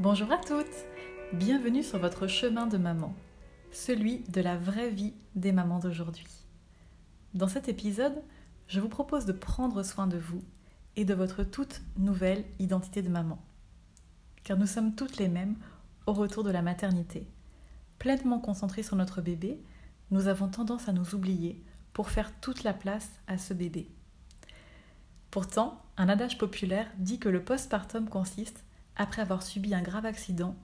Bonjour à toutes Bienvenue sur votre chemin de maman, celui de la vraie vie des mamans d'aujourd'hui. Dans cet épisode, je vous propose de prendre soin de vous et de votre toute nouvelle identité de maman. Car nous sommes toutes les mêmes au retour de la maternité. Pleinement concentrées sur notre bébé, nous avons tendance à nous oublier pour faire toute la place à ce bébé. Pourtant, un adage populaire dit que le postpartum consiste, après avoir subi un grave accident,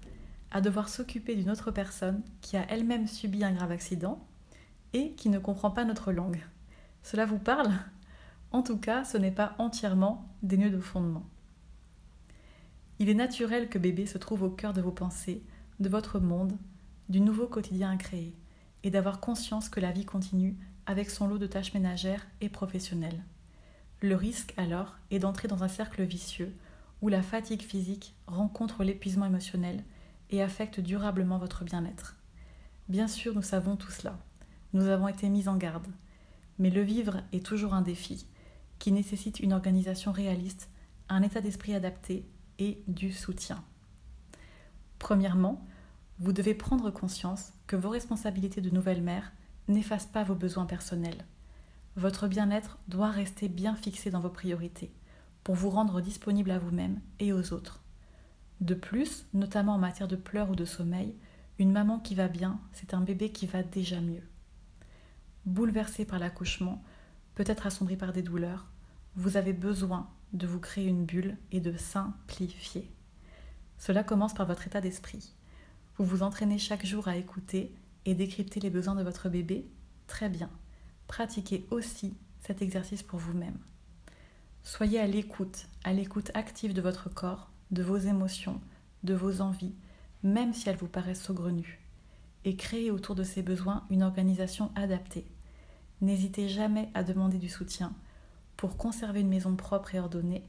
à devoir s'occuper d'une autre personne qui a elle-même subi un grave accident et qui ne comprend pas notre langue. Cela vous parle? En tout cas, ce n'est pas entièrement dénué de fondement. Il est naturel que bébé se trouve au cœur de vos pensées, de votre monde, du nouveau quotidien à créer, et d'avoir conscience que la vie continue avec son lot de tâches ménagères et professionnelles. Le risque alors est d'entrer dans un cercle vicieux où la fatigue physique rencontre l'épuisement émotionnel et affecte durablement votre bien-être. Bien sûr, nous savons tout cela. Nous avons été mis en garde. Mais le vivre est toujours un défi qui nécessite une organisation réaliste, un état d'esprit adapté et du soutien. Premièrement, vous devez prendre conscience que vos responsabilités de nouvelle mère n'effacent pas vos besoins personnels votre bien-être doit rester bien fixé dans vos priorités pour vous rendre disponible à vous-même et aux autres. De plus, notamment en matière de pleurs ou de sommeil, une maman qui va bien, c'est un bébé qui va déjà mieux. Bouleversé par l'accouchement, peut-être assombri par des douleurs, vous avez besoin de vous créer une bulle et de simplifier. Cela commence par votre état d'esprit. Vous vous entraînez chaque jour à écouter et décrypter les besoins de votre bébé Très bien pratiquez aussi cet exercice pour vous-même. Soyez à l'écoute, à l'écoute active de votre corps, de vos émotions, de vos envies, même si elles vous paraissent saugrenues, et créez autour de ces besoins une organisation adaptée. N'hésitez jamais à demander du soutien pour conserver une maison propre et ordonnée.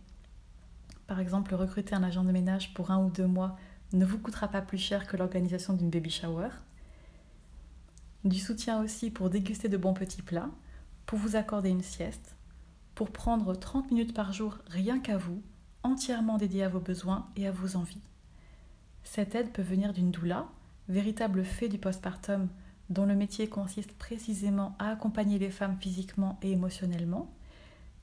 Par exemple, recruter un agent de ménage pour un ou deux mois ne vous coûtera pas plus cher que l'organisation d'une baby shower du soutien aussi pour déguster de bons petits plats, pour vous accorder une sieste, pour prendre 30 minutes par jour rien qu'à vous, entièrement dédié à vos besoins et à vos envies. Cette aide peut venir d'une doula, véritable fait du postpartum dont le métier consiste précisément à accompagner les femmes physiquement et émotionnellement.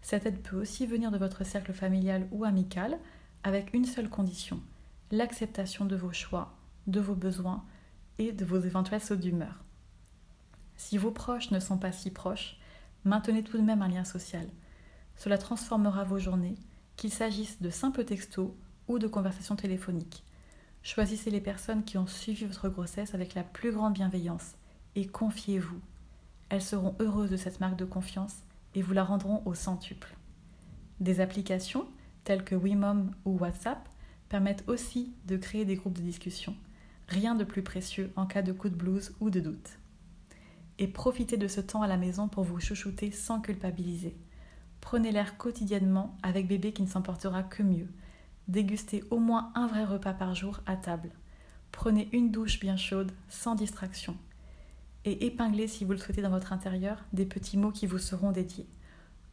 Cette aide peut aussi venir de votre cercle familial ou amical avec une seule condition, l'acceptation de vos choix, de vos besoins et de vos éventuels sauts d'humeur. Si vos proches ne sont pas si proches, maintenez tout de même un lien social. Cela transformera vos journées, qu'il s'agisse de simples textos ou de conversations téléphoniques. Choisissez les personnes qui ont suivi votre grossesse avec la plus grande bienveillance et confiez-vous. Elles seront heureuses de cette marque de confiance et vous la rendront au centuple. Des applications telles que WeMom ou WhatsApp permettent aussi de créer des groupes de discussion. Rien de plus précieux en cas de coup de blues ou de doute et profitez de ce temps à la maison pour vous chouchouter sans culpabiliser. Prenez l'air quotidiennement avec bébé qui ne s'en portera que mieux. Dégustez au moins un vrai repas par jour à table. Prenez une douche bien chaude, sans distraction. Et épinglez, si vous le souhaitez dans votre intérieur, des petits mots qui vous seront dédiés.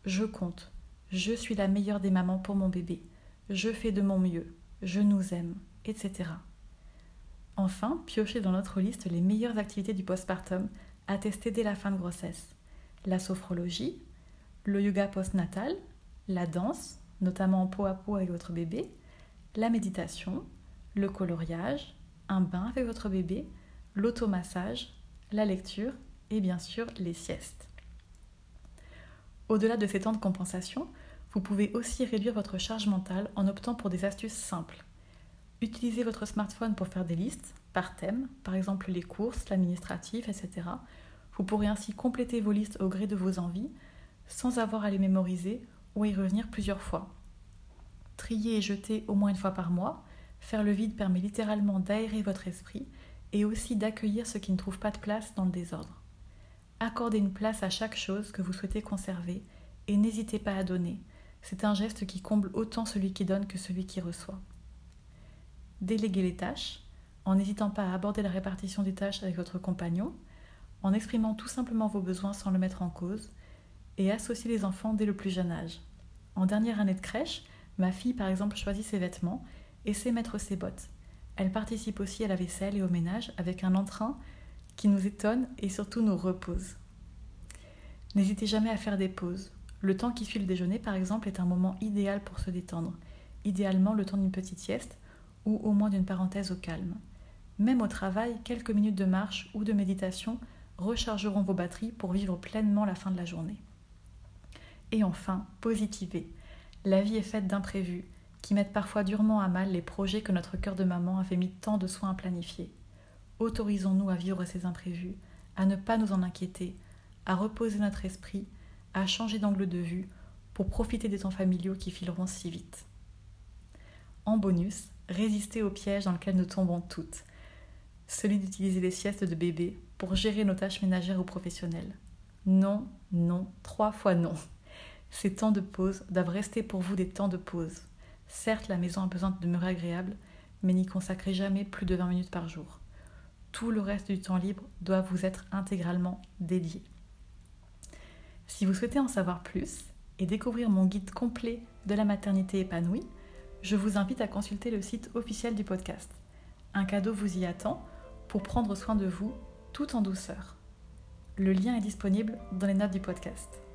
Je compte. Je suis la meilleure des mamans pour mon bébé. Je fais de mon mieux. Je nous aime, etc. Enfin, piochez dans notre liste les meilleures activités du postpartum à tester dès la fin de grossesse. La sophrologie, le yoga postnatal, la danse, notamment en peau à peau avec votre bébé, la méditation, le coloriage, un bain avec votre bébé, l'automassage, la lecture et bien sûr les siestes. Au-delà de ces temps de compensation, vous pouvez aussi réduire votre charge mentale en optant pour des astuces simples. Utilisez votre smartphone pour faire des listes par thème, par exemple les courses, l'administratif, etc. Vous pourrez ainsi compléter vos listes au gré de vos envies sans avoir à les mémoriser ou y revenir plusieurs fois. Trier et jeter au moins une fois par mois, faire le vide permet littéralement d'aérer votre esprit et aussi d'accueillir ce qui ne trouve pas de place dans le désordre. Accordez une place à chaque chose que vous souhaitez conserver et n'hésitez pas à donner. C'est un geste qui comble autant celui qui donne que celui qui reçoit. Déléguez les tâches, en n'hésitant pas à aborder la répartition des tâches avec votre compagnon, en exprimant tout simplement vos besoins sans le mettre en cause, et associer les enfants dès le plus jeune âge. En dernière année de crèche, ma fille par exemple choisit ses vêtements et sait mettre ses bottes. Elle participe aussi à la vaisselle et au ménage avec un entrain qui nous étonne et surtout nous repose. N'hésitez jamais à faire des pauses. Le temps qui suit le déjeuner, par exemple, est un moment idéal pour se détendre. Idéalement le temps d'une petite sieste ou au moins d'une parenthèse au calme. Même au travail, quelques minutes de marche ou de méditation rechargeront vos batteries pour vivre pleinement la fin de la journée. Et enfin, positivez. La vie est faite d'imprévus qui mettent parfois durement à mal les projets que notre cœur de maman avait mis tant de soin à planifier. Autorisons-nous à vivre ces imprévus, à ne pas nous en inquiéter, à reposer notre esprit, à changer d'angle de vue pour profiter des temps familiaux qui fileront si vite. En bonus, résistez au piège dans lequel nous tombons toutes, celui d'utiliser les siestes de bébé pour gérer nos tâches ménagères ou professionnelles. Non, non, trois fois non. Ces temps de pause doivent rester pour vous des temps de pause. Certes, la maison a besoin de demeurer agréable, mais n'y consacrez jamais plus de 20 minutes par jour. Tout le reste du temps libre doit vous être intégralement dédié. Si vous souhaitez en savoir plus et découvrir mon guide complet de la maternité épanouie, je vous invite à consulter le site officiel du podcast. Un cadeau vous y attend pour prendre soin de vous tout en douceur. Le lien est disponible dans les notes du podcast.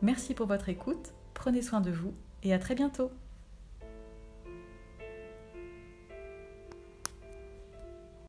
Merci pour votre écoute, prenez soin de vous et à très bientôt